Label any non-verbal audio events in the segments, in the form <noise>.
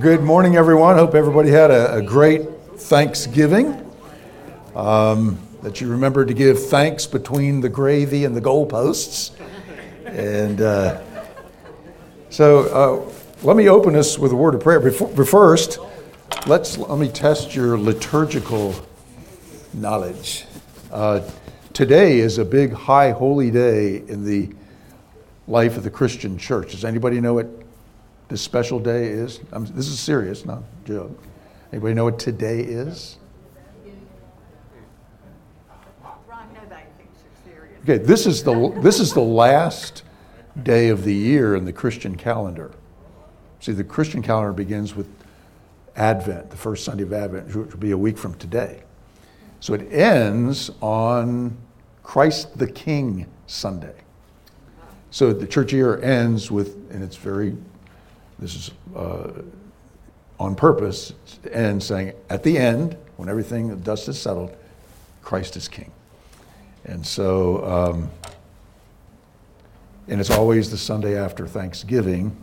Good morning, everyone. Hope everybody had a, a great Thanksgiving. Um, that you remembered to give thanks between the gravy and the goalposts. And uh, so uh, let me open us with a word of prayer. Before, first, let's, let me test your liturgical knowledge. Uh, today is a big high holy day in the life of the Christian church. Does anybody know what this special day is? I'm, this is serious, not a joke. Anybody know what today is? Okay, this is the this is the last day of the year in the Christian calendar. See, the Christian calendar begins with Advent, the first Sunday of Advent, which will be a week from today. So it ends on Christ the King Sunday. So the church year ends with, and it's very, this is uh, on purpose, and saying at the end, when everything, the dust is settled, Christ is King. And so, um, and it's always the Sunday after Thanksgiving.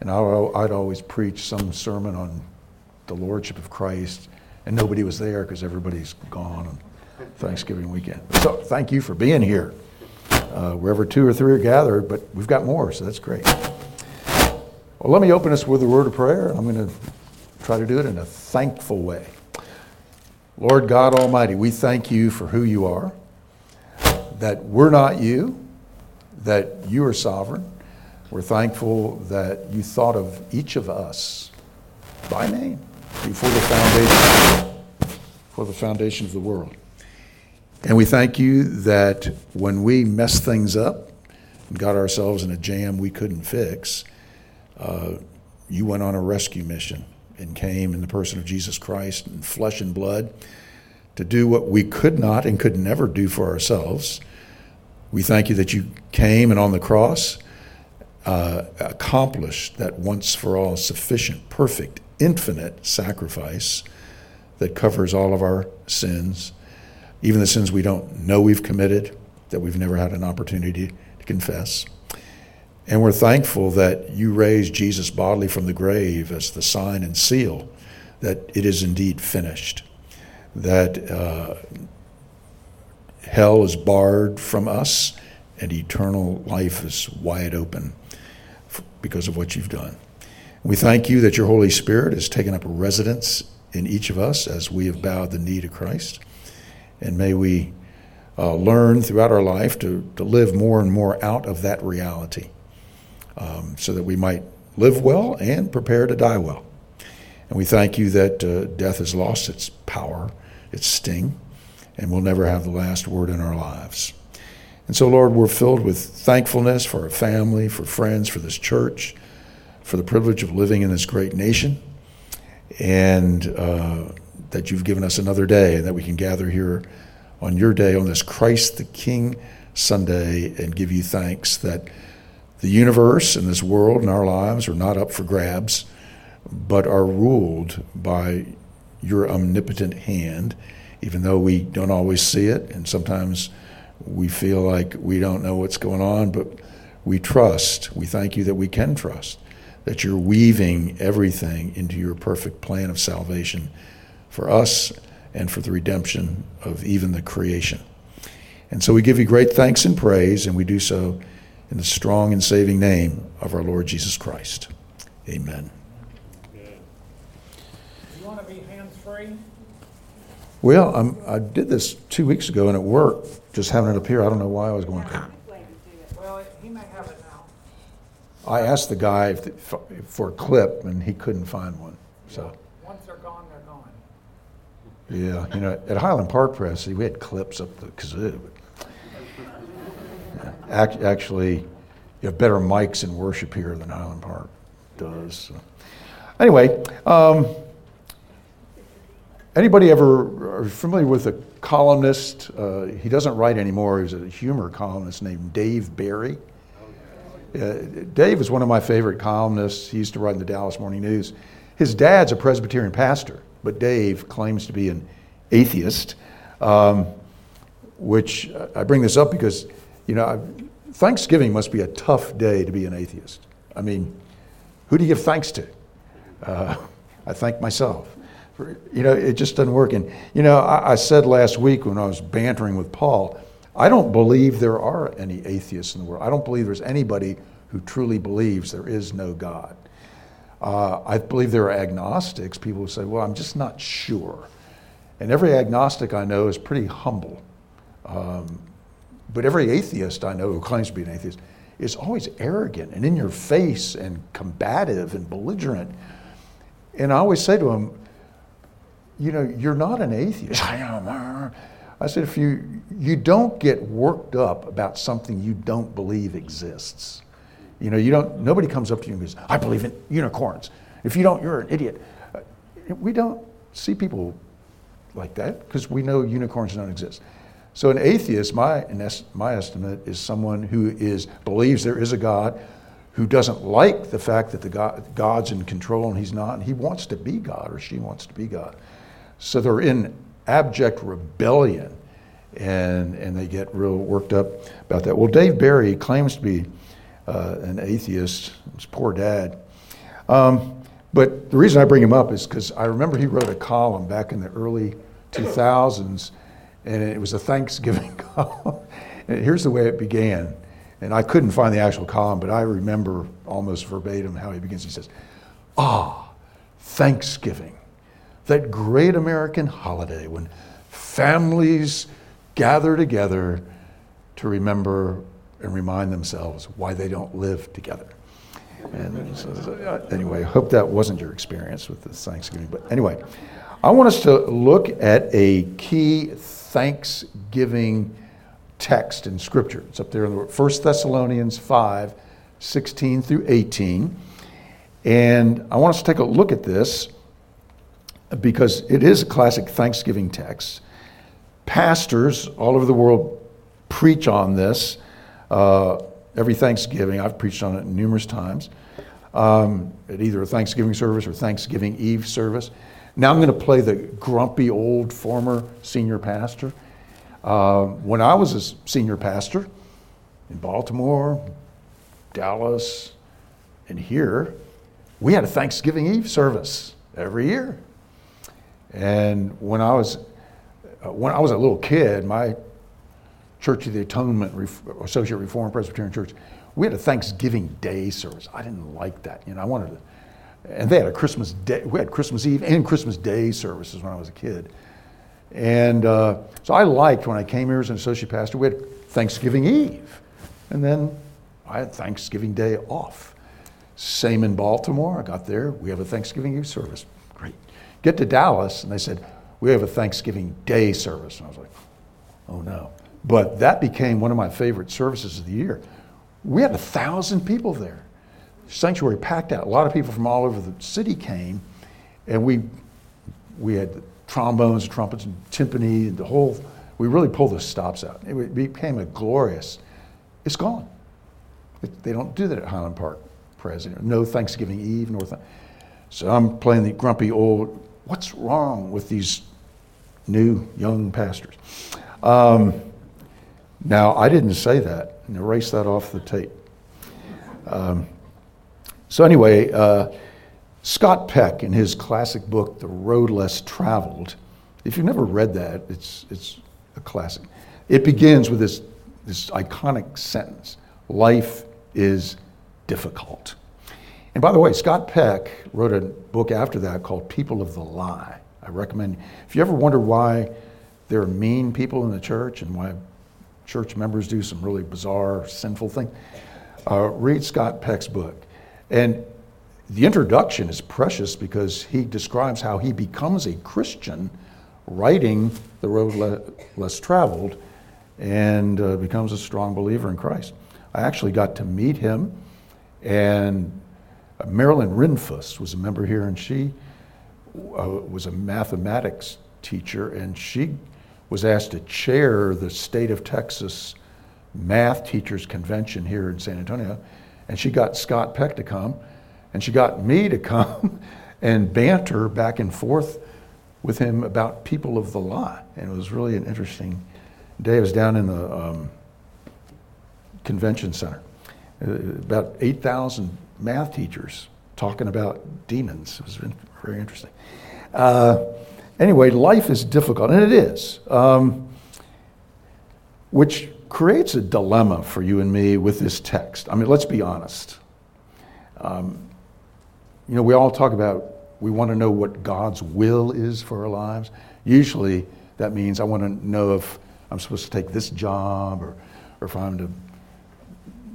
And I'd always preach some sermon on the Lordship of Christ, and nobody was there because everybody's gone on Thanksgiving weekend. So thank you for being here. Uh, wherever two or three are gathered, but we've got more, so that's great. Well, let me open us with a word of prayer. I'm going to try to do it in a thankful way. Lord God Almighty, we thank you for who you are, that we're not you, that you are sovereign. We're thankful that you thought of each of us by name before the foundation, for the foundation of the world. And we thank you that when we messed things up and got ourselves in a jam we couldn't fix, uh, you went on a rescue mission and came in the person of Jesus Christ in flesh and blood to do what we could not and could never do for ourselves. We thank you that you came and on the cross uh, accomplished that once for all sufficient, perfect, infinite sacrifice that covers all of our sins even the sins we don't know we've committed, that we've never had an opportunity to confess. And we're thankful that you raised Jesus bodily from the grave as the sign and seal that it is indeed finished, that uh, hell is barred from us and eternal life is wide open because of what you've done. We thank you that your Holy Spirit has taken up residence in each of us as we have bowed the knee to Christ. And may we uh, learn throughout our life to, to live more and more out of that reality um, so that we might live well and prepare to die well. And we thank you that uh, death has lost its power, its sting, and we'll never have the last word in our lives. And so, Lord, we're filled with thankfulness for our family, for friends, for this church, for the privilege of living in this great nation. And uh, that you've given us another day and that we can gather here on your day, on this Christ the King Sunday, and give you thanks that the universe and this world and our lives are not up for grabs, but are ruled by your omnipotent hand, even though we don't always see it, and sometimes we feel like we don't know what's going on, but we trust. We thank you that we can trust, that you're weaving everything into your perfect plan of salvation for us and for the redemption of even the creation. And so we give you great thanks and praise, and we do so in the strong and saving name of our Lord Jesus Christ. Amen. You want to be hands free? Well, I'm, i did this two weeks ago and it worked, just having it up here. I don't know why I was going to. Well, he may have it now. I asked the guy if, for a clip, and he couldn't find one. So. Once they're gone, they're gone. Yeah, you know, at Highland Park Press, we had clips up the kazoo. <laughs> Actually, you have better mics in worship here than Highland Park does. So. Anyway, um, anybody ever are familiar with a columnist? Uh, he doesn't write anymore. He was a humor columnist named Dave Barry. Uh, Dave is one of my favorite columnists. He used to write in the Dallas Morning News. His dad's a Presbyterian pastor but Dave claims to be an atheist. Um, which I bring this up because, you know, Thanksgiving must be a tough day to be an atheist. I mean, who do you give thanks to? Uh, I thank myself. For, you know, it just doesn't work. And, you know, I, I said last week when I was bantering with Paul, I don't believe there are any atheists in the world. I don't believe there's anybody who truly believes there is no God. Uh, I believe there are agnostics, people who say, well, I'm just not sure. And every agnostic I know is pretty humble. Um, but every atheist I know who claims to be an atheist is always arrogant and in your face and combative and belligerent. And I always say to them, you know, you're not an atheist. <laughs> I am. I said, if you, you don't get worked up about something you don't believe exists. You know, you don't, nobody comes up to you and goes, I believe in unicorns. If you don't, you're an idiot. Uh, we don't see people like that because we know unicorns don't exist. So an atheist, my, my estimate, is someone who is, believes there is a God, who doesn't like the fact that the God, God's in control and he's not, and he wants to be God or she wants to be God. So they're in abject rebellion and, and they get real worked up about that. Well, Dave Barry claims to be uh, an atheist, his poor dad. Um, but the reason I bring him up is because I remember he wrote a column back in the early 2000s and it was a Thanksgiving <laughs> column. here's the way it began. And I couldn't find the actual column, but I remember almost verbatim how he begins. He says, Ah, Thanksgiving, that great American holiday when families gather together to remember and remind themselves why they don't live together. And so, uh, anyway, I hope that wasn't your experience with this Thanksgiving. But anyway, I want us to look at a key thanksgiving text in Scripture. It's up there in the 1 Thessalonians 5 16 through 18. And I want us to take a look at this because it is a classic Thanksgiving text. Pastors all over the world preach on this uh, every Thanksgiving. I've preached on it numerous times um, at either a Thanksgiving service or Thanksgiving Eve service. Now I'm going to play the grumpy old former senior pastor. Uh, when I was a senior pastor in Baltimore, Dallas, and here, we had a Thanksgiving Eve service every year. And when I was uh, when I was a little kid, my Church of the Atonement Associate Reformed Presbyterian Church, we had a Thanksgiving Day service. I didn't like that. You know, I wanted to and they had a Christmas day. We had Christmas Eve and Christmas Day services when I was a kid. And uh, so I liked when I came here as an associate pastor, we had Thanksgiving Eve. And then I had Thanksgiving Day off. Same in Baltimore. I got there, we have a Thanksgiving Eve service. Great. Get to Dallas, and they said, we have a Thanksgiving Day service. And I was like, oh no. But that became one of my favorite services of the year. We had a thousand people there sanctuary packed out. A lot of people from all over the city came, and we we had trombones, trumpets, and timpani, and the whole. We really pulled the stops out. It became a glorious. It's gone. They don't do that at Highland Park President. No Thanksgiving Eve, nor. Th- so I'm playing the grumpy old. What's wrong with these new young pastors? Um, now I didn't say that. And erase that off the tape. Um, so, anyway, uh, Scott Peck, in his classic book, The Road Less Traveled, if you've never read that, it's, it's a classic. It begins with this, this iconic sentence Life is difficult. And by the way, Scott Peck wrote a book after that called People of the Lie. I recommend, if you ever wonder why there are mean people in the church and why church members do some really bizarre, sinful things, uh, read Scott Peck's book. And the introduction is precious because he describes how he becomes a Christian writing The Road Less Traveled and uh, becomes a strong believer in Christ. I actually got to meet him, and uh, Marilyn Rinfuss was a member here, and she uh, was a mathematics teacher, and she was asked to chair the state of Texas math teachers convention here in San Antonio. And she got Scott Peck to come, and she got me to come <laughs> and banter back and forth with him about people of the lie. And it was really an interesting day. I was down in the um, convention center. Uh, about 8,000 math teachers talking about demons. It was very interesting. Uh, anyway, life is difficult, and it is, um, which creates a dilemma for you and me with this text. I mean, let's be honest. Um, you know, we all talk about we want to know what God's will is for our lives. Usually, that means I want to know if I'm supposed to take this job or, or if I'm to,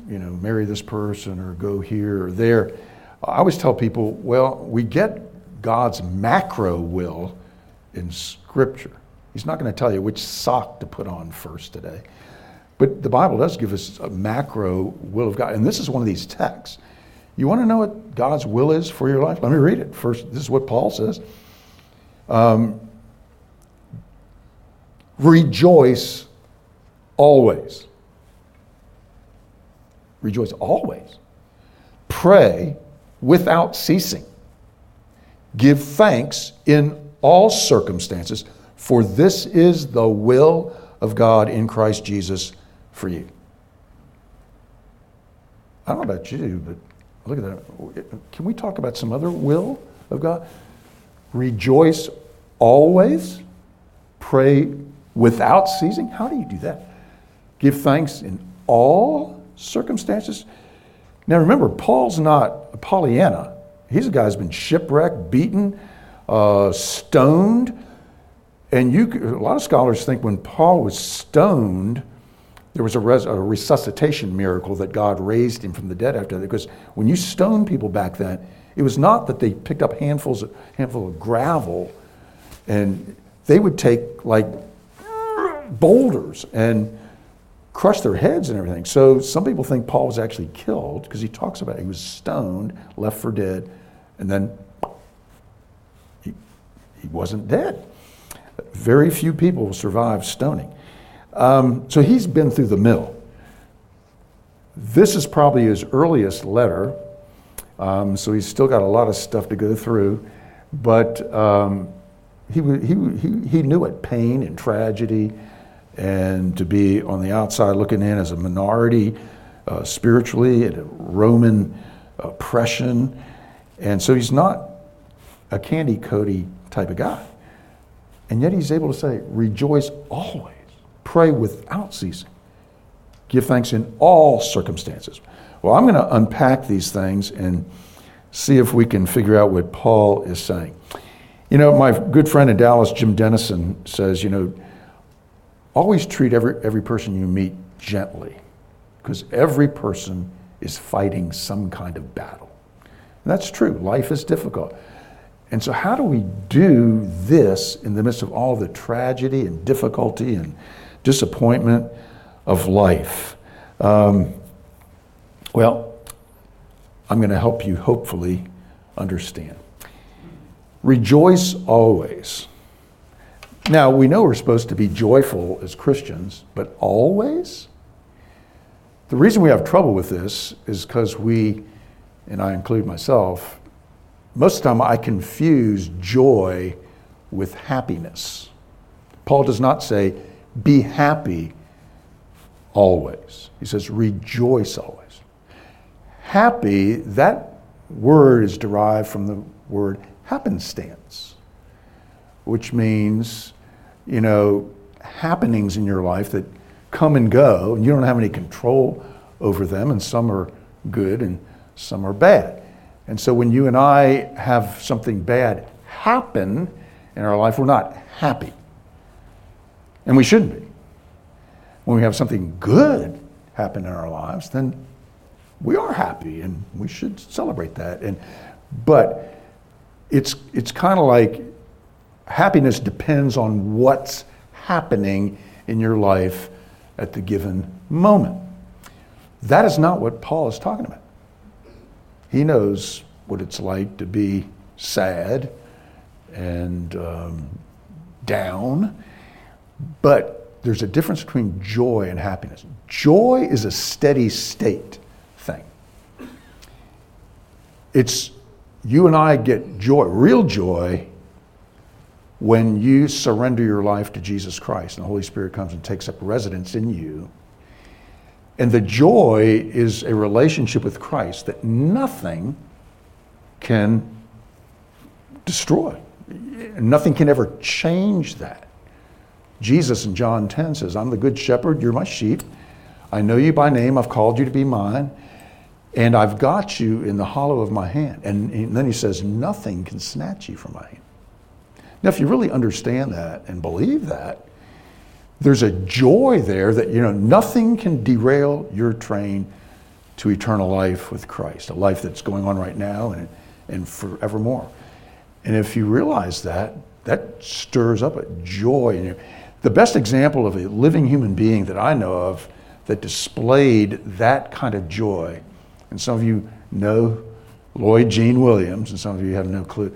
you know, marry this person or go here or there. I always tell people, well, we get God's macro will in Scripture. He's not going to tell you which sock to put on first today. But the Bible does give us a macro will of God. And this is one of these texts. You want to know what God's will is for your life? Let me read it. First, this is what Paul says. Um, Rejoice always. Rejoice always. Pray without ceasing. Give thanks in all circumstances, for this is the will of God in Christ Jesus for you. I don't know about you, but look at that. Can we talk about some other will of God? Rejoice always. Pray without ceasing. How do you do that? Give thanks in all circumstances. Now remember, Paul's not a Pollyanna. He's a guy who's been shipwrecked, beaten, uh, stoned. And you, a lot of scholars think when Paul was stoned, there was a, res, a, resuscitation miracle that God raised him from the dead after that. Because when you stone people back then, it was not that they picked up handfuls of, handful of gravel and they would take like boulders and crush their heads and everything. So some people think Paul was actually killed because he talks about it. he was stoned, left for dead, and then he, he wasn't dead. Very few people survive stoning. Um, so he's been through the mill. This is probably his earliest letter, um, so he's still got a lot of stuff to go through. But um, he, he, he, he knew it pain and tragedy and to be on the outside looking in as a minority uh, spiritually and Roman oppression. And so he's not a candy coaty type of guy. And yet he's able to say, rejoice always, pray without ceasing, give thanks in all circumstances. Well, I'm going to unpack these things and see if we can figure out what Paul is saying. You know, my good friend in Dallas, Jim Denison, says, you know, Always treat every, every person you meet gently because every person is fighting some kind of battle. And that's true. Life is difficult. And so, how do we do this in the midst of all the tragedy and difficulty and disappointment of life? Um, well, I'm going to help you hopefully understand. Rejoice always. Now, we know we're supposed to be joyful as Christians, but always? The reason we have trouble with this is because we, and I include myself, most of the time I confuse joy with happiness. Paul does not say, be happy always. He says, rejoice always. Happy, that word is derived from the word happenstance, which means you know, happenings in your life that come and go, and you don't have any control over them, and some are good and some are bad. And so when you and I have something bad happen in our life, we're not happy. And we shouldn't be. When we have something good happen in our lives, then we are happy and we should celebrate that. And but it's it's kind of like happiness depends on what's happening in your life at the given moment. That is not what Paul is talking about. He knows what it's like to be sad and um, down, but there's a difference between joy and happiness. Joy is a steady state thing. It's you and I get joy, real joy, when you surrender your life to Jesus Christ and the Holy Spirit comes and takes up residence in you, and the joy is a relationship with Christ that nothing can destroy. Nothing can ever change that. Jesus in John 10 says, I'm the good shepherd, you're my sheep. I know you by name, I've called you to be mine, and I've got you in the hollow of my hand. And, then he says, Nothing can snatch you from my hand. Now, if you really understand that and believe that, there's a joy there that, you know, nothing can derail your train to eternal life with Christ, a life that's going on right now and, and forevermore. And if you realize that, that stirs up a joy in you. The best example of a living human being that I know of that displayed that kind of joy, and some of you know Lloyd Jean Williams, and some of you have no clue.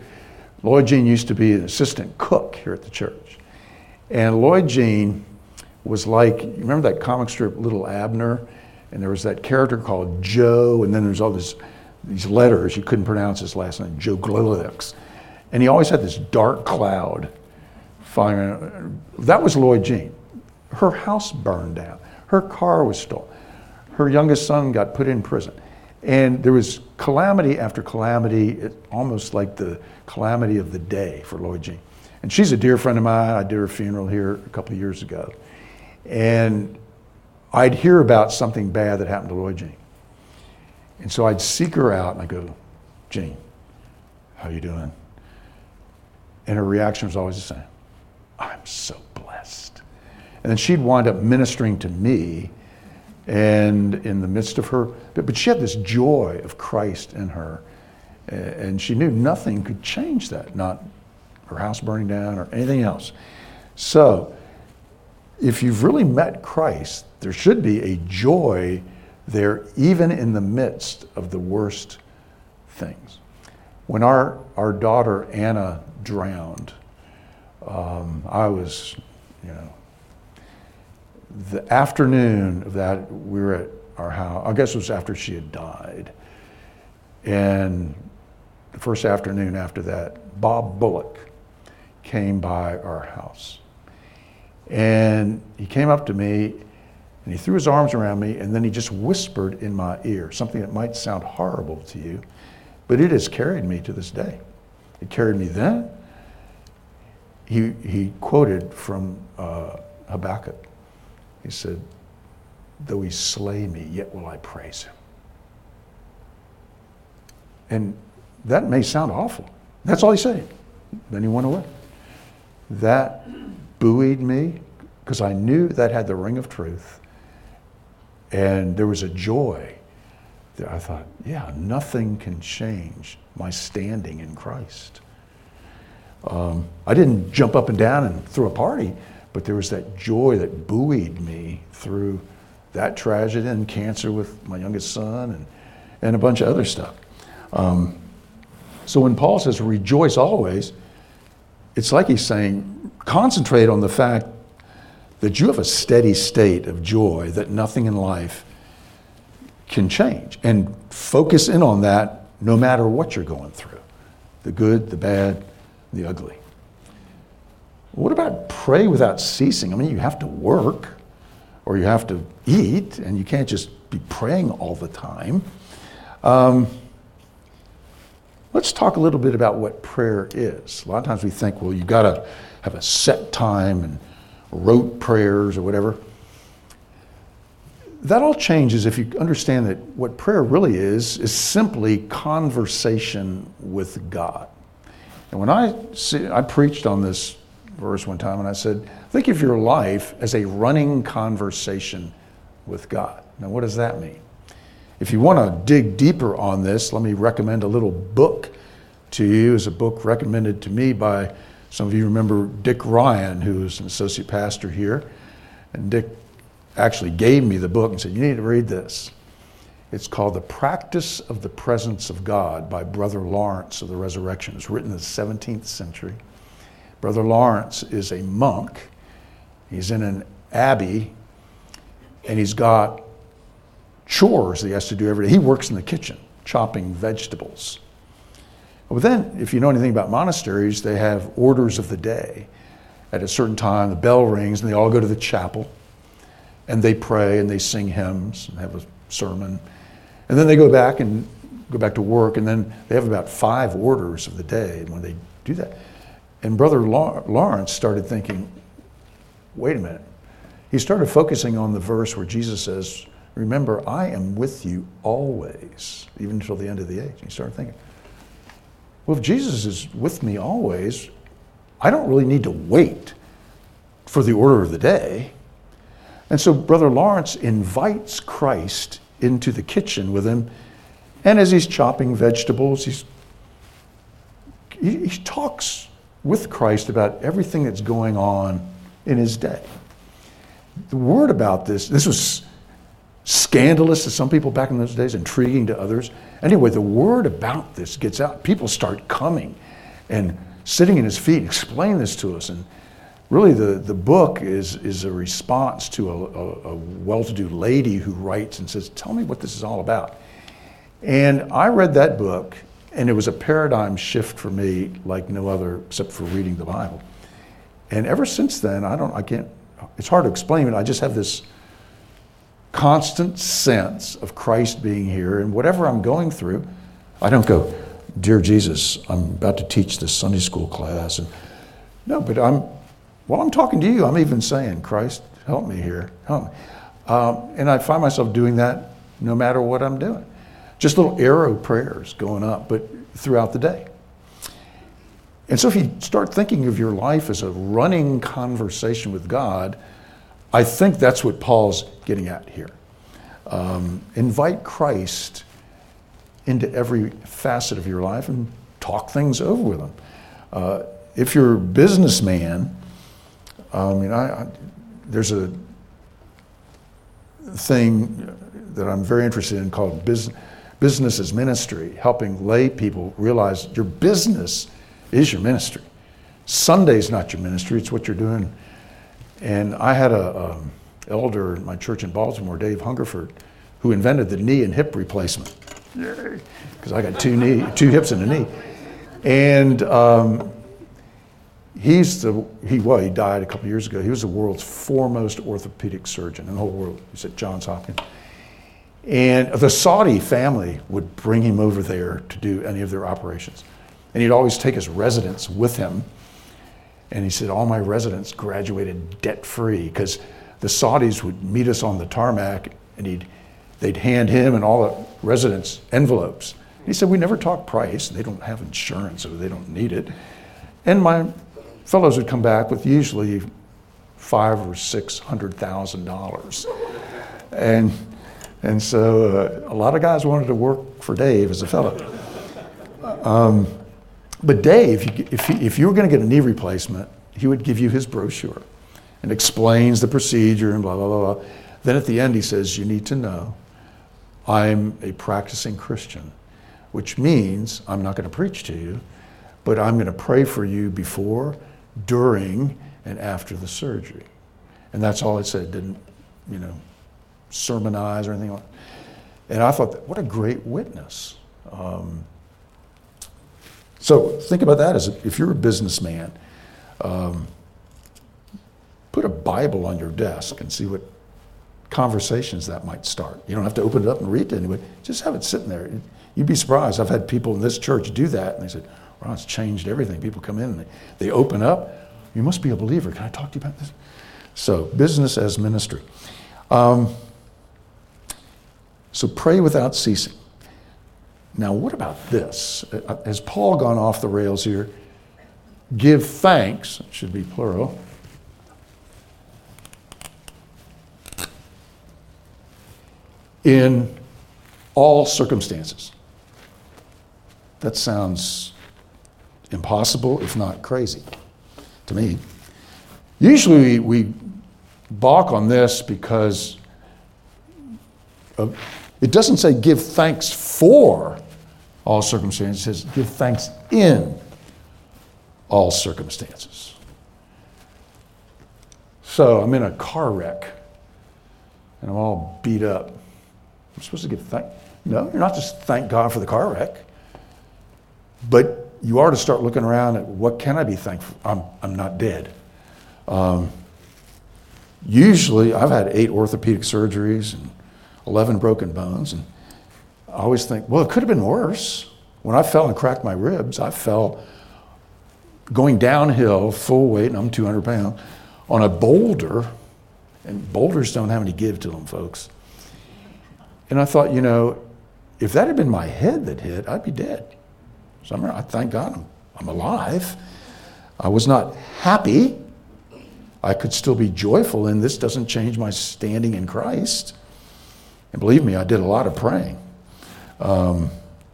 Lloyd Jean used to be an assistant cook here at the church. And Lloyd Jean was like, you remember that comic strip Little Abner? And there was that character called Joe, and then there's all this, these letters, you couldn't pronounce his last name, Joe Glilix. And he always had this dark cloud That was Lloyd Jean. Her house burned down. Her car was stolen. Her youngest son got put in prison. And there was calamity after calamity, almost like the calamity of the day for Lloyd Jean. And she's a dear friend of mine. I did her funeral here a couple of years ago. And I'd hear about something bad that happened to Lloyd Jean. And so I'd seek her out and I'd go, Jean, how you doing? And her reaction was always the same. I'm so blessed. And then she'd wind up ministering to me and in the midst of her, but, but she had this joy of Christ in her. And she knew nothing could change that, not her house burning down or anything else. So, if you've really met Christ, there should be a joy there, even in the midst of the worst things. When our, our daughter Anna drowned, um, I was, you know, the afternoon of that, we were at our house. I guess it was after she had died. And the first afternoon after that, Bob Bullock came by our house. And he came up to me and he threw his arms around me and then he just whispered in my ear something that might sound horrible to you, but it has carried me to this day. It carried me then. He, he quoted from uh, Habakkuk he said, Though he slay me, yet will I praise him. And that may sound awful. That's all he said. Then he went away. That buoyed me because I knew that had the ring of truth. And there was a joy that I thought, yeah, nothing can change my standing in Christ. Um, I didn't jump up and down and throw a party, but there was that joy that buoyed me through that tragedy and cancer with my youngest son and, and a bunch of other stuff. Um, so when Paul says rejoice always, it's like he's saying concentrate on the fact that you have a steady state of joy that nothing in life can change. And focus in on that no matter what you're going through the good, the bad, the ugly. What about pray without ceasing? I mean, you have to work or you have to eat, and you can't just be praying all the time. Um, let's talk a little bit about what prayer is. A lot of times we think, well, you've got to have a set time and rote prayers or whatever. That all changes if you understand that what prayer really is is simply conversation with God. And when I see, I preached on this verse one time, and I said, Think of your life as a running conversation with God. Now, what does that mean? If you want to dig deeper on this, let me recommend a little book to you. It's a book recommended to me by some of you remember Dick Ryan, who's an associate pastor here. And Dick actually gave me the book and said, You need to read this. It's called The Practice of the Presence of God by Brother Lawrence of the Resurrection. It's written in the 17th century. Brother Lawrence is a monk. He's in an abbey, and he's got chores that he has to do every day. He works in the kitchen, chopping vegetables. But then, if you know anything about monasteries, they have orders of the day. At a certain time, the bell rings, and they all go to the chapel, and they pray and they sing hymns and have a sermon. And then they go back and go back to work, and then they have about five orders of the day. When they do that, and Brother Lawrence started thinking, wait a minute. He started focusing on the verse where Jesus says, Remember, I am with you always, even until the end of the age. He started thinking, well, if Jesus is with me always, I don't really need to wait for the order of the day. And so Brother Lawrence invites Christ into the kitchen with him. And as he's chopping vegetables, he's, he, he talks with Christ about everything that's going on in his day. The word about this, this was scandalous to some people back in those days, intriguing to others. Anyway, the word about this gets out. People start coming and sitting in his feet, explain this to us. And really, the, the book is, is a response to a, a, a well to do lady who writes and says, Tell me what this is all about. And I read that book, and it was a paradigm shift for me like no other except for reading the Bible. And ever since then, I don't, I can't, it's hard to explain it. I just have this constant sense of Christ being here. And whatever I'm going through, I don't go, Dear Jesus, I'm about to teach this Sunday school class. And no, but I'm, while I'm talking to you, I'm even saying, Christ, help me here. Help me. Um, and I find myself doing that no matter what I'm doing. Just little arrow prayers going up, but throughout the day. And so if you start thinking of your life as a running conversation with God, I think that's what Paul's getting at here. Um, invite Christ into every facet of your life and talk things over with him. Uh, if you're a businessman, I mean, I, I, there's a thing that I'm very interested in called business, business as ministry, helping lay people realize your business is your ministry. Sunday's not your ministry, it's what you're doing and I had a, um, elder in my church in Baltimore, Dave Hungerford, who invented the knee and hip replacement. Because I got two knee, two hips and a knee, and um, he's the he well he died a couple years ago. He was the world's foremost orthopedic surgeon in the whole world. He's at Johns Hopkins, and the Saudi family would bring him over there to do any of their operations, and he'd always take his residents with him and he said, All my residents graduated debt free because the Saudis would meet us on the tarmac and he'd, they'd hand him and all the residents envelopes. He said, We never talk price. They don't have insurance, so they don't need it. And my fellows would come back with usually five or six hundred thousand dollars. And, and so uh, a lot of guys wanted to work for Dave as a fellow. Um, but Dave, if, he, if you were going to get a knee replacement, he would give you his brochure and explains the procedure and blah, blah, blah, blah. Then at the end, he says, You need to know I'm a practicing Christian, which means I'm not going to preach to you, but I'm going to pray for you before, during, and after the surgery. And that's all it said. It didn't, you know, sermonize or anything like that. And I thought, what a great witness. Um, so think about that as if you're a businessman, um, put a Bible on your desk and see what conversations that might start. You don't have to open it up and read it anyway. Just have it sitting there. You'd be surprised. I've had people in this church do that, and they said, "Well, it's changed everything." People come in and they, they open up. You must be a believer. Can I talk to you about this? So, business as ministry. Um, so, pray without ceasing. Now, what about this? Has Paul gone off the rails here? Give thanks, it should be plural. In all circumstances. That sounds impossible, if not crazy, to me. Usually we balk on this because of it doesn't say give thanks for all circumstances, it says give thanks in all circumstances. So I'm in a car wreck and I'm all beat up. I'm supposed to give thank no, you're not just thank God for the car wreck. But you are to start looking around at what can I be thankful? I'm, I'm not dead. Um, usually, I've had eight orthopedic surgeries and 11 broken bones. And I always think, well, it could have been worse. When I fell and cracked my ribs, I fell going downhill, full weight, and I'm 200 pounds, on a boulder. And boulders don't have any give to them, folks. And I thought, you know, if that had been my head that hit, I'd be dead. So I'm, thank God I'm, I'm alive. I was not happy. I could still be joyful, and this doesn't change my standing in Christ. And believe me, I did a lot of praying. Um,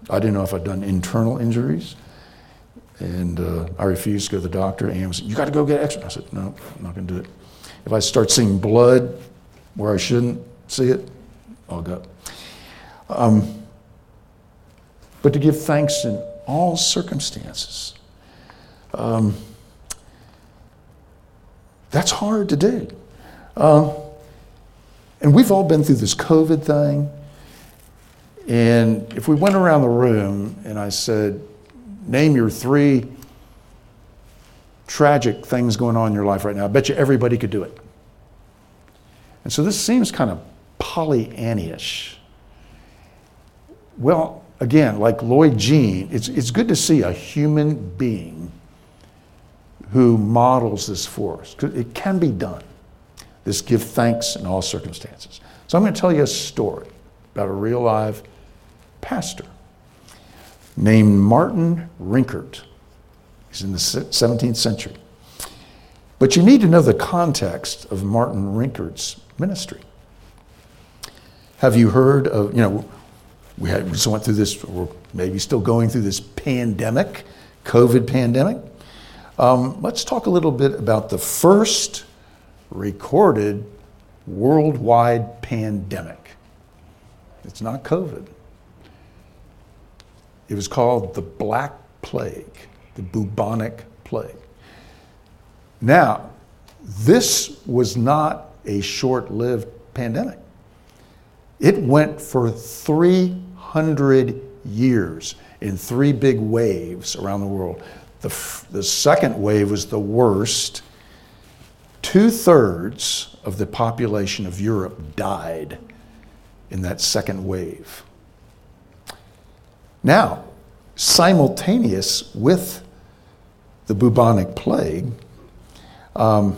I didn't know if I'd done internal injuries. And uh, I refused to go to the doctor. And said, You got to go get x ray. I said, No, I'm not going to do it. If I start seeing blood where I shouldn't see it, I'll go. Um, but to give thanks in all circumstances. Um, that's hard to do. Um, and we've all been through this COVID thing. And if we went around the room and I said, name your three tragic things going on in your life right now, I bet you everybody could do it. And so this seems kind of Pollyannish. Well, again, like Lloyd Jean, it's, it's good to see a human being who models this for us. It can be done. This give thanks in all circumstances. So I'm going to tell you a story about a real live pastor named Martin Rinkart. He's in the 17th century. But you need to know the context of Martin Rinkart's ministry. Have you heard of, you know, we, had, we just went through this, or maybe still going through this pandemic, COVID pandemic. Um, let's talk a little bit about the first recorded worldwide pandemic. It's not COVID. It was called the Black Plague, the bubonic plague. Now, this was not a short lived pandemic. It went for 300 years in three big waves around the world. The, the second wave was the worst. Two thirds of the population of Europe died in that second wave. Now, simultaneous with the bubonic plague, um,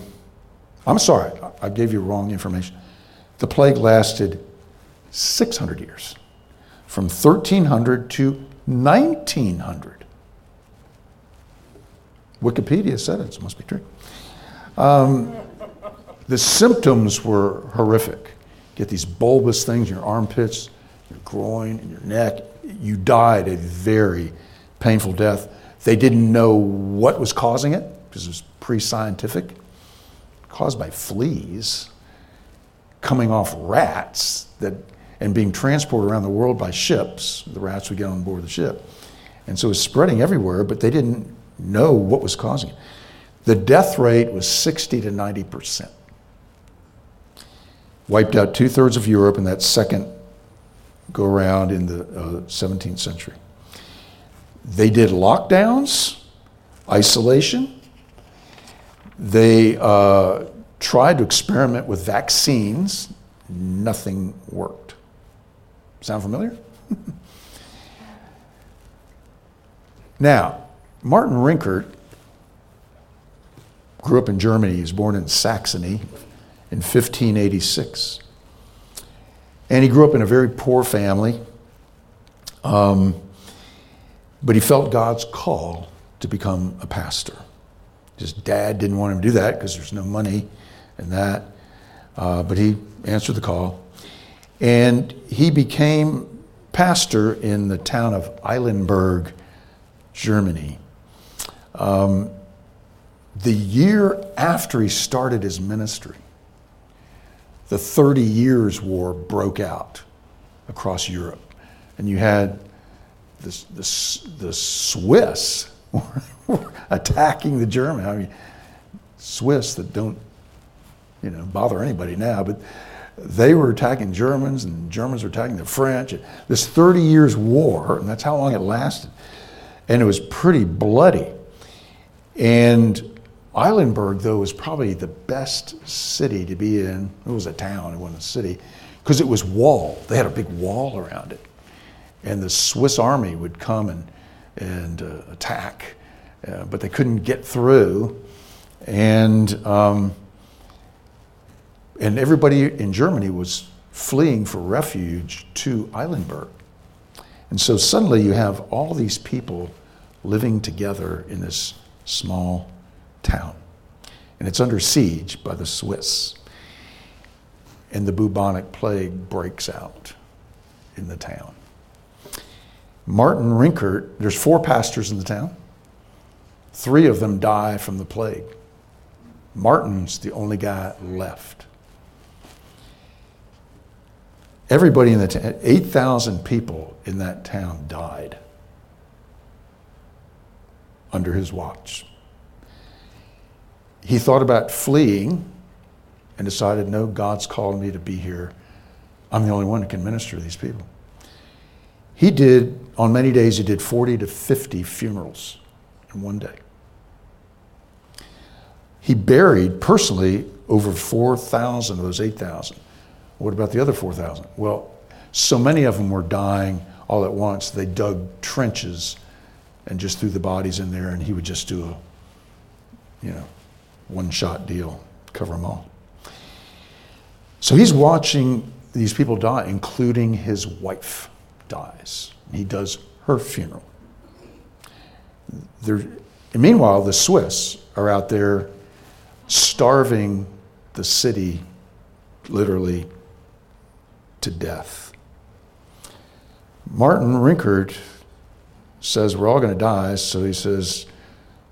I'm sorry, I gave you wrong information. The plague lasted 600 years, from 1300 to 1900. Wikipedia said it, so it must be true. Um, the symptoms were horrific. Get these bulbous things in your armpits, your groin, and your neck. You died a very painful death. They didn't know what was causing it because it was pre scientific, caused by fleas coming off rats that, and being transported around the world by ships. The rats would get on board the ship. And so it was spreading everywhere, but they didn't know what was causing it. The death rate was 60 to 90 percent. Wiped out two thirds of Europe in that second go around in the uh, 17th century. They did lockdowns, isolation. They uh, tried to experiment with vaccines. Nothing worked. Sound familiar? <laughs> now, Martin Rinkart grew up in Germany. He was born in Saxony in 1586. And he grew up in a very poor family. Um, but he felt God's call to become a pastor. His dad didn't want him to do that because there's no money in that. Uh, but he answered the call. And he became pastor in the town of Eilenburg, Germany. Um, the year after he started his ministry, the 30 Years' War broke out across Europe. And you had the, the, the Swiss <laughs> attacking the German. I mean, Swiss that don't, you know, bother anybody now, but they were attacking Germans and Germans were attacking the French. This 30 years war, and that's how long it lasted. And it was pretty bloody. And Eilenburg, though, was probably the best city to be in. It was a town, it wasn't a city, because it was walled. They had a big wall around it. and the Swiss army would come and, and uh, attack, uh, but they couldn't get through. And, um, and everybody in Germany was fleeing for refuge to Eilenburg. And so suddenly you have all these people living together in this small town. And it's under siege by the Swiss. And the bubonic plague breaks out in the town. Martin Rinkart, there's four pastors in the town. Three of them die from the plague. Martin's the only guy left. Everybody in the town, 8,000 people in that town died under his watch. He thought about fleeing and decided, no, God's called me to be here. I'm the only one who can minister to these people. He did, on many days, he did 40 to 50 funerals in one day. He buried personally over 4,000 of those 8,000. What about the other 4,000? Well, so many of them were dying all at once. They dug trenches and just threw the bodies in there, and he would just do a, you know, one shot deal, cover them all. So he's watching these people die, including his wife dies. He does her funeral. There, meanwhile, the Swiss are out there starving the city literally to death. Martin Rinkart says we're all going to die, so he says,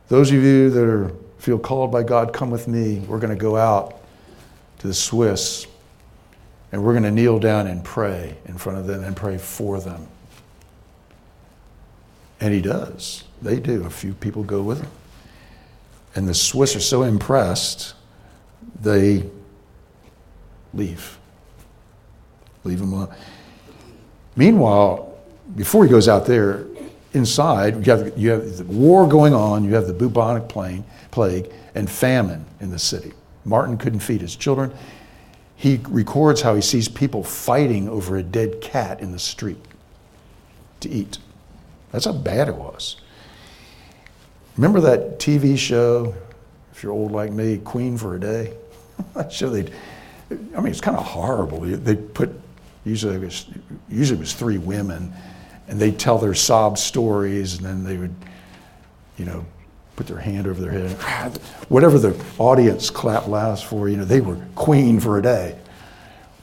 Those of you that are, feel called by God, come with me. We're going to go out to the Swiss and we're going to kneel down and pray in front of them and pray for them. And he does. They do. A few people go with him. And the Swiss are so impressed, they leave. Leave him alone. Meanwhile, before he goes out there, inside, you have, you have the war going on, you have the bubonic plague, plague and famine in the city. Martin couldn't feed his children. He records how he sees people fighting over a dead cat in the street to eat. That's how bad it was. Remember that TV show, if you're old like me, Queen for a Day? <laughs> that show they, I mean, it's kind of horrible. They put usually it was usually it was three women, and they'd tell their sob stories, and then they would, you know, put their hand over their head. <sighs> Whatever the audience clapped loudest for, you know, they were queen for a day.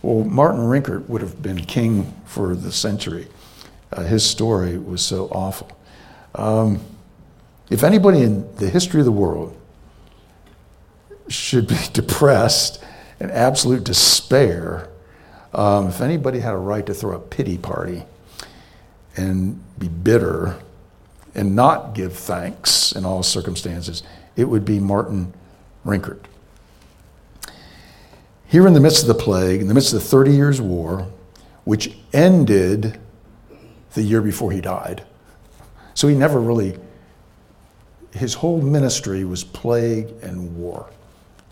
Well, Martin Rinkart would have been king for the century. Uh, his story was so awful. Um, if anybody in the history of the world should be <laughs> depressed and absolute despair, um, if anybody had a right to throw a pity party and be bitter and not give thanks in all circumstances, it would be Martin Rinkart. Here in the midst of the plague, in the midst of the Thirty Years' War, which ended the year before he died, so he never really, his whole ministry was plague and war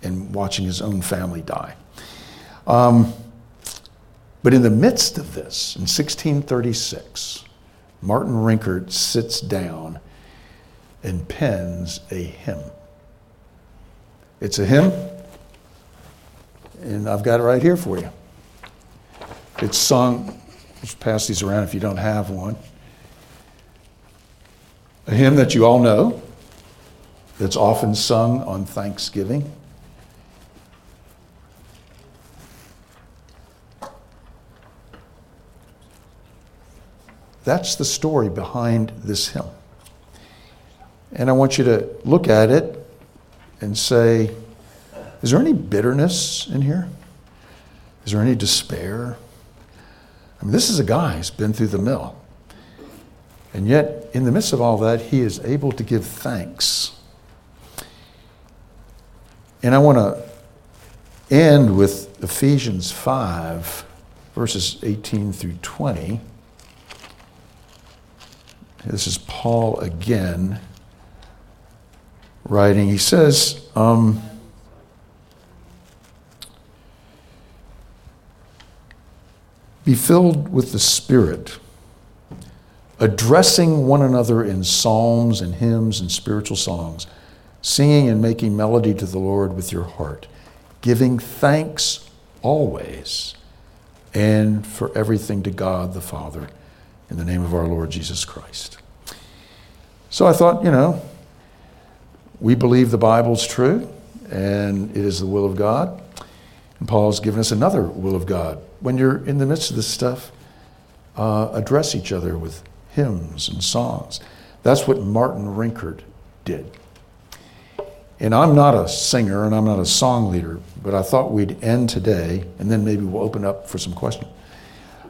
and watching his own family die. Um, but in the midst of this, in 1636, Martin Rinkart sits down and pens a hymn. It's a hymn, and I've got it right here for you. It's sung, just pass these around if you don't have one. A hymn that you all know, that's often sung on Thanksgiving. That's the story behind this hymn. And I want you to look at it and say, is there any bitterness in here? Is there any despair? I mean, this is a guy who's been through the mill. And yet, in the midst of all that, he is able to give thanks. And I want to end with Ephesians 5, verses 18 through 20. This is Paul again writing. He says, um, Be filled with the Spirit, addressing one another in psalms and hymns and spiritual songs, singing and making melody to the Lord with your heart, giving thanks always and for everything to God the Father in the name of our Lord Jesus Christ. So I thought, you know, we believe the Bible's true and it is the will of God. And Paul's given us another will of God. When you're in the midst of this stuff, uh, address each other with hymns and songs. That's what Martin Rinkart did. And I'm not a singer and I'm not a song leader, but I thought we'd end today, and then maybe we'll open up for some questions,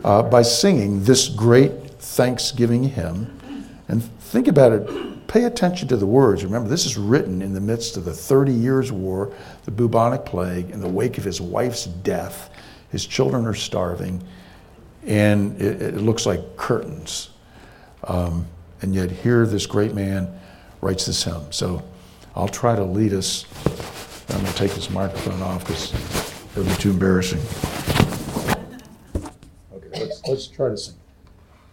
uh, by singing this great Thanksgiving hymn. And think about it, pay attention to the words. Remember, this is written in the midst of the 30 Years' War, the bubonic plague, in the wake of his wife's death. His children are starving, and it, it looks like curtains. Um, and yet, here this great man writes this hymn. So I'll try to lead us. I'm going to take this microphone off because it'll be too embarrassing. Okay, let's, let's try to sing.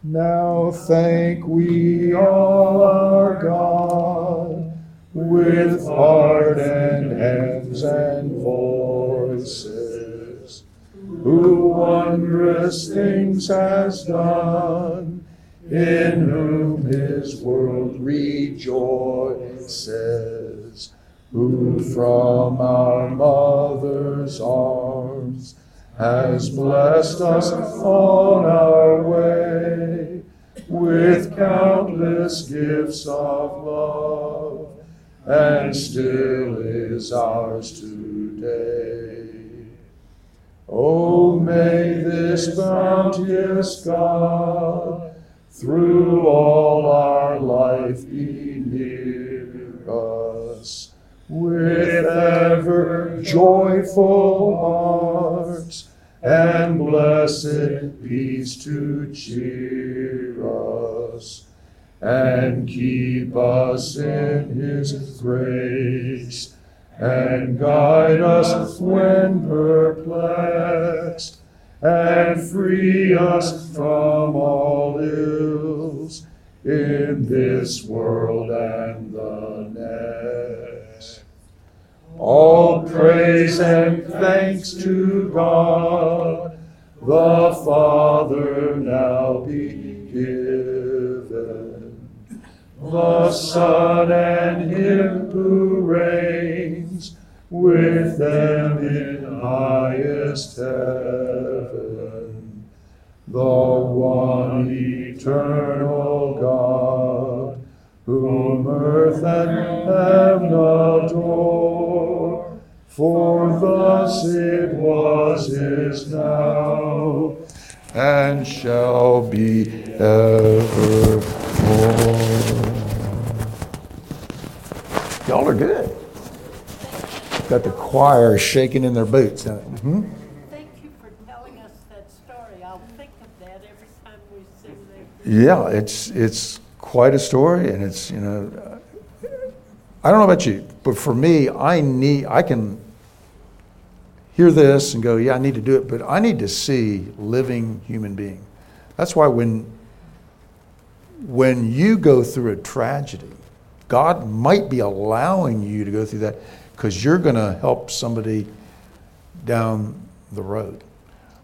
Now thank we all our God with heart and hands and voices, who wondrous things has done, in whom his world rejoices, who from our mother's arms has blessed us on our way with countless gifts of love, and still is ours today. Oh, may this bounteous God through all our life be near us with ever joyful hearts and blessed peace to cheer us and keep us in his grace and guide us when perplexed and free us from all ills in this world and the. All praise and thanks to God, the Father now be given, the Son and Him who reigns with them in highest heaven, the one eternal God, whom earth and heaven adore. For thus it was, is now, and shall be evermore. Y'all are good. Got the choir shaking in their boots. Mm-hmm. Thank you for telling us that story. I'll think of that every time we sing there. Yeah, it's it's quite a story, and it's you know, I don't know about you, but for me, I need I can hear this and go, yeah, I need to do it, but I need to see living human being. That's why when when you go through a tragedy, God might be allowing you to go through that because you're going to help somebody down the road.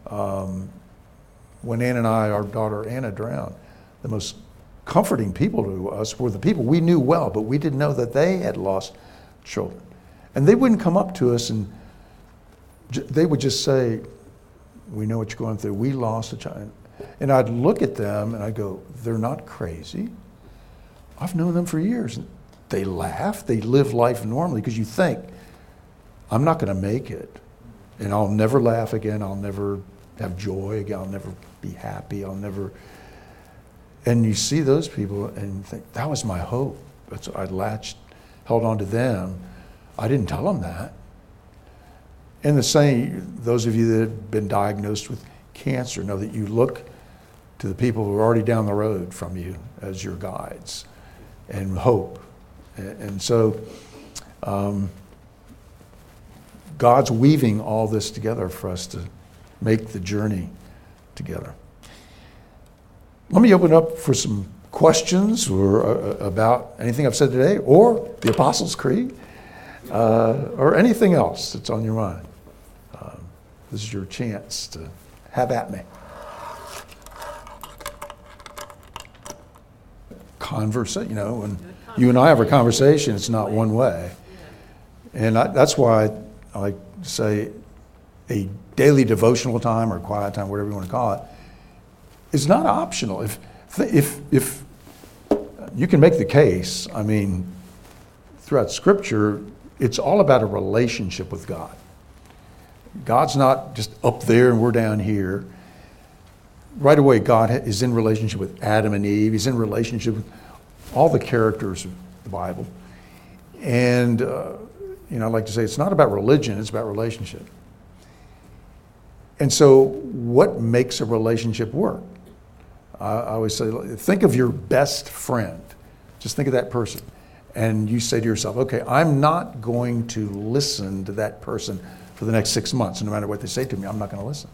Um, when Ann and I, our daughter Anna, drowned, the most comforting people to us were the people we knew well, but we didn't know that they had lost children. And they wouldn't come up to us and j- they would just say, We know what you're going through. We lost a child. And I'd look at them and I'd go, They're not crazy. I've known them for years. And They laugh, they live life normally because you think, I'm not going to make it. And I'll never laugh again. I'll never have joy again. I'll never be happy. I'll never. And you see those people and you think, that was my hope. That's I latched, held on to them. I didn't tell them that. And the same, those of you that have been diagnosed with cancer know that you look to the people who are already down the road from you as your guides and hope. And so um, God's weaving all this together for us to make the journey together. Let me open up for some questions or uh, about anything I've said today, or the Apostles' Creed, uh, or anything else that's on your mind, um, this is your chance to have at me. Conversa, you know, when you and I have a conversation, it's not one way. And I, that's why I like to say a daily devotional time or quiet time, whatever you want to call it, is not optional. If, if, if you can make the case, I mean, throughout Scripture, it's all about a relationship with God. God's not just up there and we're down here. Right away, God is in relationship with Adam and Eve. He's in relationship with all the characters of the Bible. And, uh, you know, I like to say it's not about religion, it's about relationship. And so, what makes a relationship work? I always say, think of your best friend. Just think of that person. And you say to yourself, okay, I'm not going to listen to that person for the next six months. No matter what they say to me, I'm not going to listen.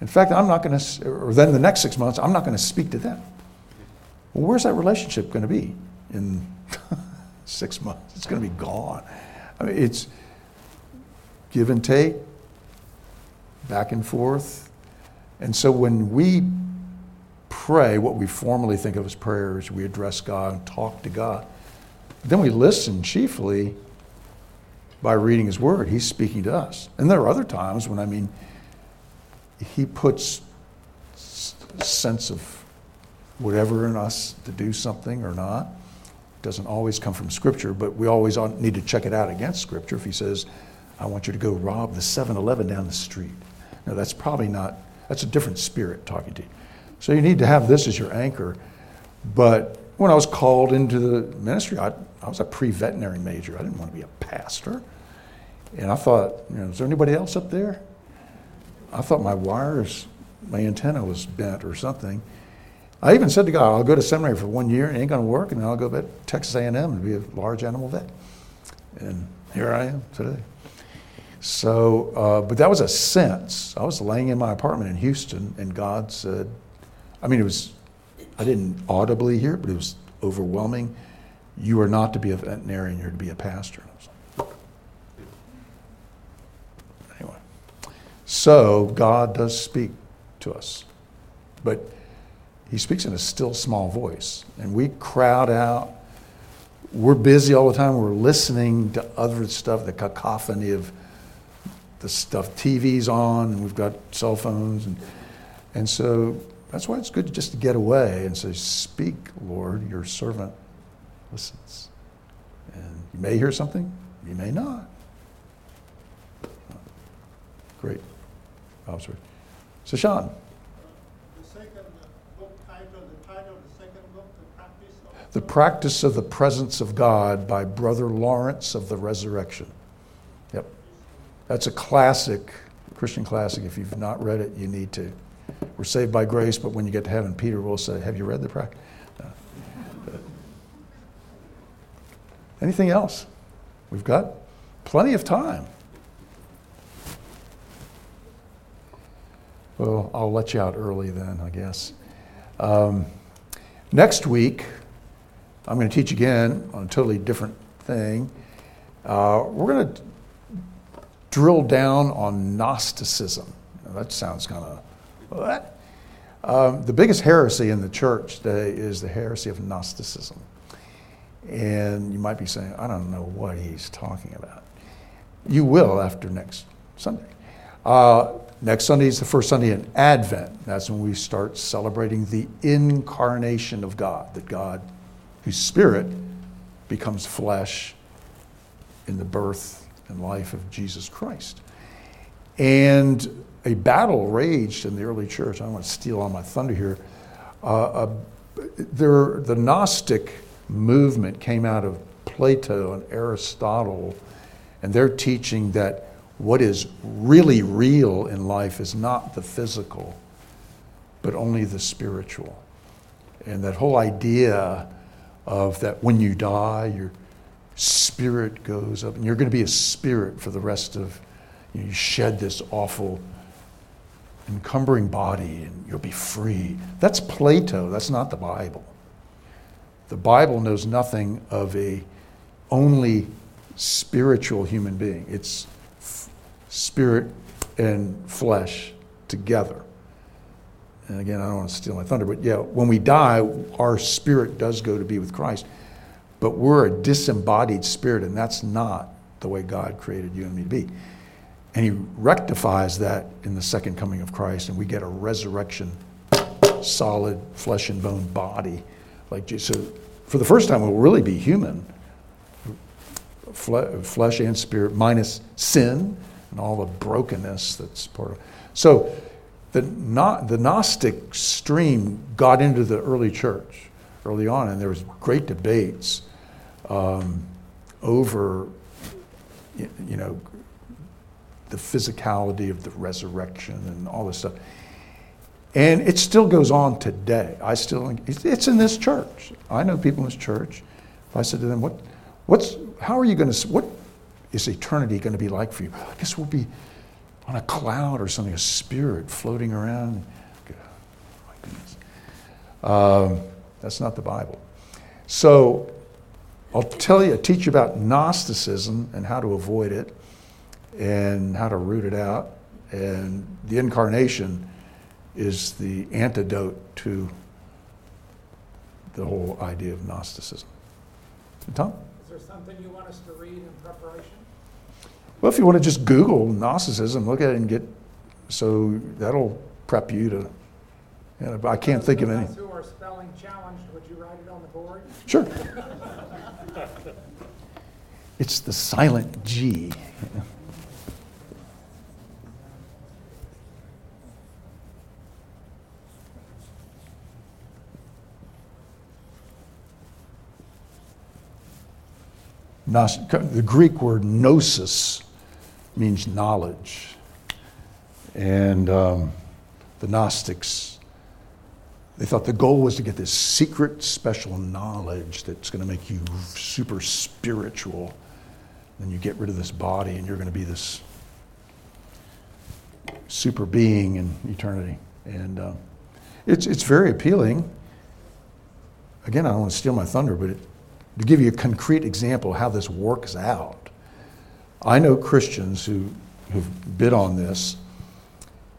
In fact, I'm not going to, or then the next six months, I'm not going to speak to them. Well, where's that relationship going to be in <laughs> six months? It's going to be gone. I mean, it's give and take, back and forth. And so when we pray what we formally think of as prayers, we address God and talk to God, then we listen chiefly by reading His Word. He's speaking to us. And there are other times when, I mean, He puts sense of whatever in us to do something or not. It doesn't always come from Scripture, but we always need to check it out against Scripture. If He says, I want you to go rob the 7 Eleven down the street. Now, that's probably not, that's a different spirit talking to you. So you need to have this as your anchor. But when I was called into the ministry, I, I was a pre veterinary major. I didn't want to be a pastor. And I thought, you know, is there anybody else up there? I thought my wires, my antenna was bent or something. I even said to God, I'll go to seminary for one year, it ain't going to work, and then I'll go to Texas A&M and be a large animal vet. And here I am today. So, uh, but that was a sense. I was laying in my apartment in Houston, and God said, I mean, it was, I didn't audibly hear it, but it was overwhelming. You are not to be a veterinarian, you're to be a pastor. Anyway, so God does speak to us, but He speaks in a still small voice, and we crowd out. We're busy all the time. We're listening to other stuff, the cacophony of the stuff, TV's on, and we've got cell phones, and and so that's why it's good just to get away and say, Speak, Lord, your servant listens. And you may hear something, you may not. Great oh, observation. So, Sean. The second book title, the title of the second book, The Practice of The Practice of the Presence of God by Brother Lawrence of the Resurrection. Yep. That's a classic, Christian classic. If you've not read it, you need to. We're saved by grace, but when you get to heaven, Peter will say, Have you read the practice? No. Anything else? We've got plenty of time. Well, I'll let you out early then, I guess. Um, next week, I'm going to teach again on a totally different thing. Uh, we're going to drill down on Gnosticism. Now, that sounds kind of what? Um, the biggest heresy in the church today is the heresy of Gnosticism. And you might be saying, I don't know what he's talking about. You will after next Sunday. Uh, next Sunday is the first Sunday in Advent. That's when we start celebrating the incarnation of God, that God, whose spirit becomes flesh in the birth and life of Jesus Christ. And a battle raged in the early church. I don't want to steal all my thunder here. Uh, uh, there, the Gnostic movement came out of Plato and Aristotle, and they're teaching that what is really real in life is not the physical, but only the spiritual. And that whole idea of that when you die, your spirit goes up, and you're going to be a spirit for the rest of, you, know, you shed this awful encumbering body and you'll be free. That's Plato, that's not the Bible. The Bible knows nothing of a only spiritual human being. It's f- spirit and flesh together. And again, I don't want to steal my thunder, but yeah, when we die, our spirit does go to be with Christ. But we're a disembodied spirit, and that's not the way God created you and me to be. And He rectifies that in the second coming of Christ, and we get a resurrection, solid flesh and bone body. Like Jesus. So, for the first time, we'll really be human, fle- flesh and spirit, minus sin and all the brokenness that's part of. So, the, the Gnostic stream got into the early church early on, and there was great debates um, over, you know, the physicality of the resurrection and all this stuff. And it still goes on today. I still, it's in this church. I know people in this church. If I said to them, "What, what's, how are you going to, what is eternity going to be like for you?" I guess we'll be on a cloud or something, a spirit floating around. My goodness. Um, that's not the Bible. So I'll tell you, teach you about Gnosticism and how to avoid it and how to root it out. And the incarnation is the antidote to the whole idea of Gnosticism. Tom? Is there something you want us to read in preparation? Well, if you want to just Google Gnosticism, look at it and get, so that'll prep you to, you know, I can't think of any. who are spelling challenged, would you write it on the board? Sure. <laughs> It's the silent G. <laughs> The Greek word gnosis means knowledge. And um, the Gnostics they thought the goal was to get this secret, special knowledge that's going to make you super spiritual. Then you get rid of this body and you're going to be this super being in eternity. And uh, it's, it's very appealing. Again, I don't want to steal my thunder, but it, to give you a concrete example of how this works out, I know Christians who, who've bid on this,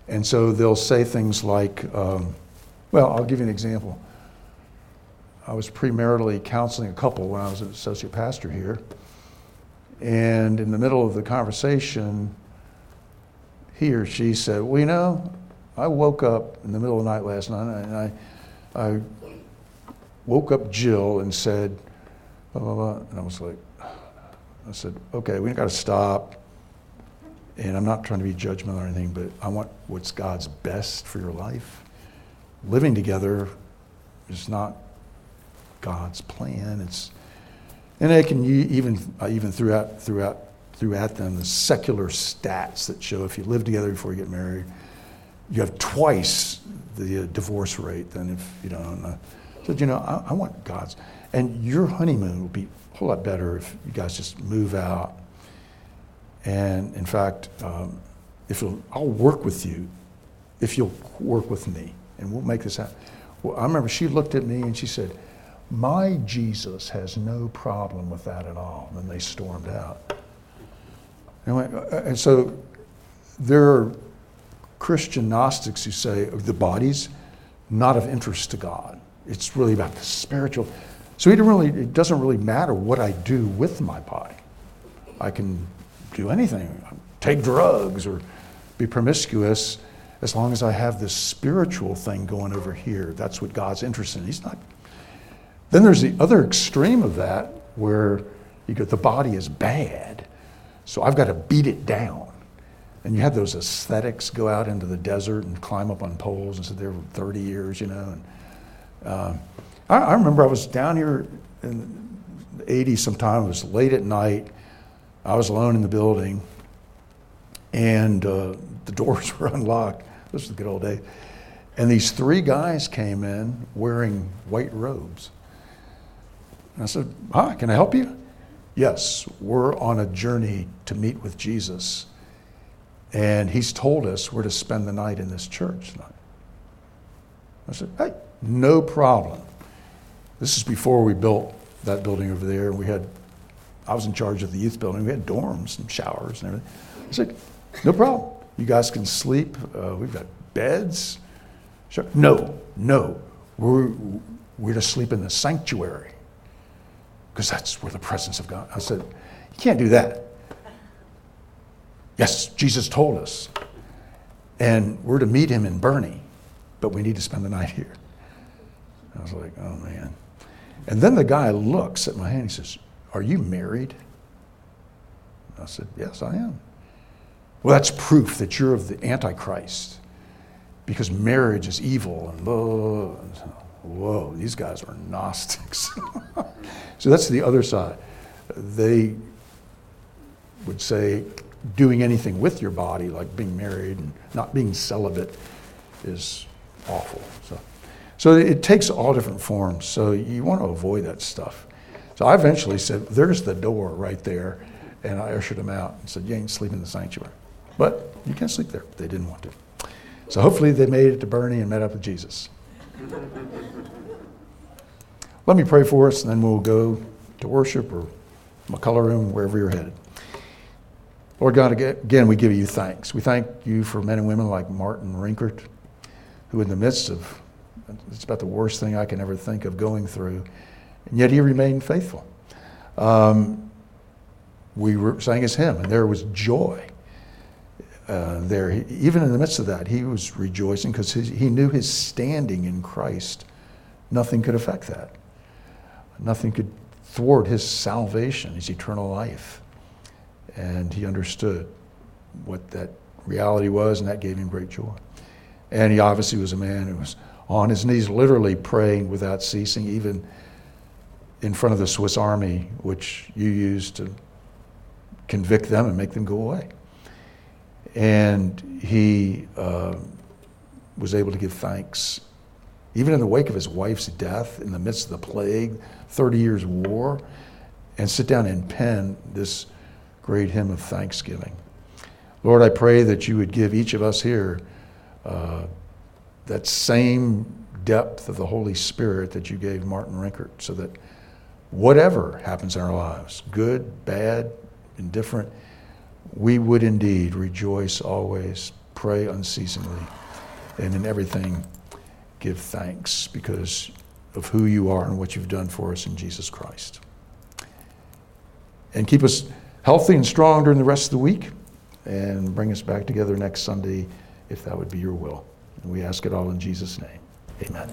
and so they'll say things like, um, well, I'll give you an example. I was premaritally counseling a couple when I was an associate pastor here. And in the middle of the conversation, he or she said, Well, you know, I woke up in the middle of the night last night and I, I woke up Jill and said, blah, blah, blah. And I was like, I said, Okay, we got to stop. And I'm not trying to be judgmental or anything, but I want what's God's best for your life living together is not God's plan. It's and I can even I even throughout throughout throughout them the secular stats that show if you live together before you get married, you have twice the uh, divorce rate than if you don't. Uh, said, you know, I, I want God's, and your honeymoon will be a whole lot better if you guys just move out. And in fact, um, if I'll work with you if you'll work with me and we'll make this happen. Well, I remember she looked at me and she said, My Jesus has no problem with that at all. And they stormed out. And, went, "Uh, and so there are Christian Gnostics who say the body's not of interest to God. It's really about the spiritual. So it, really, it doesn't really matter what I do with my body. I can do anything, take drugs or be promiscuous as long as I have this spiritual thing going over here. That's what God's interested in. He's not. Then there's the other extreme of that where you go, the body is bad, so I've got to beat it down. And you have those ascetics go out into the desert and climb up on poles and sit there for 30 years, you know. And, um, I, I remember I was down here in the 80s sometime, it was late at night. I was alone in the building, and uh, the <laughs> doors were unlocked. This was the good old days. And these three guys came in wearing white robes. And I said, Hi, can I help you? Yes, we're on a journey to meet with Jesus. And he's told us we're to spend the night in this church. I said, hey, no problem. This is before we built that building over there. We had, I was in charge of the youth building. We had dorms and showers and everything. I said, no problem. You guys can sleep. Uh, we've got beds. Sure. No, no. We're, we're to sleep in the sanctuary because that's where the presence of God. I said, you can't do that. Yes, Jesus told us. And we're to meet him in Boerne, but we need to spend the night here. I was like, oh man. And then the guy looks at my hand. He says, Are you married? I said, Yes, I am. Well, that's proof that you're of the Antichrist because marriage is evil. And blah, whoa, these guys are Gnostics. <laughs> so that's the other side. They would say doing anything with your body, like being married and not being celibate, is awful. So, it takes all different forms. So you want to avoid that stuff. So I eventually said, "There's the door right there," and I ushered them out and said, "You ain't sleeping in the sanctuary, but you can sleep there." They didn't want to. So hopefully they made it to Boerne and met up with Jesus. Let me pray for us, and then we'll go to worship or McCullough room, wherever you're headed. Lord God, again, we give you thanks. We thank you for men and women like Martin Rinkart, who, in the midst of it's about the worst thing I can ever think of going through, and yet he remained faithful. Um, we were, sang his hymn, and there was joy uh, there. He, even in the midst of that, he was rejoicing because he knew his standing in Christ. Nothing could affect that. Nothing could thwart his salvation, his eternal life. And he understood what that reality was, and that gave him great joy. And he obviously was a man who was on his knees, literally praying without ceasing, even in front of the Swiss army, which you used to convict them and make them go away. And he uh, was able to give thanks, even in the wake of his wife's death, in the midst of the plague, 30 years' war, and sit down and pen this great hymn of thanksgiving. Lord, I pray that you would give each of us here uh, that same depth of the Holy Spirit that you gave Martin Rinkart, so that whatever happens in our lives, good, bad, indifferent, we would indeed rejoice always, pray unceasingly, and in everything give thanks because of who you are and what you've done for us in Jesus Christ. And keep us healthy and strong during the rest of the week and bring us back together next Sunday if that would be your will. And we ask it all in Jesus' name. Amen.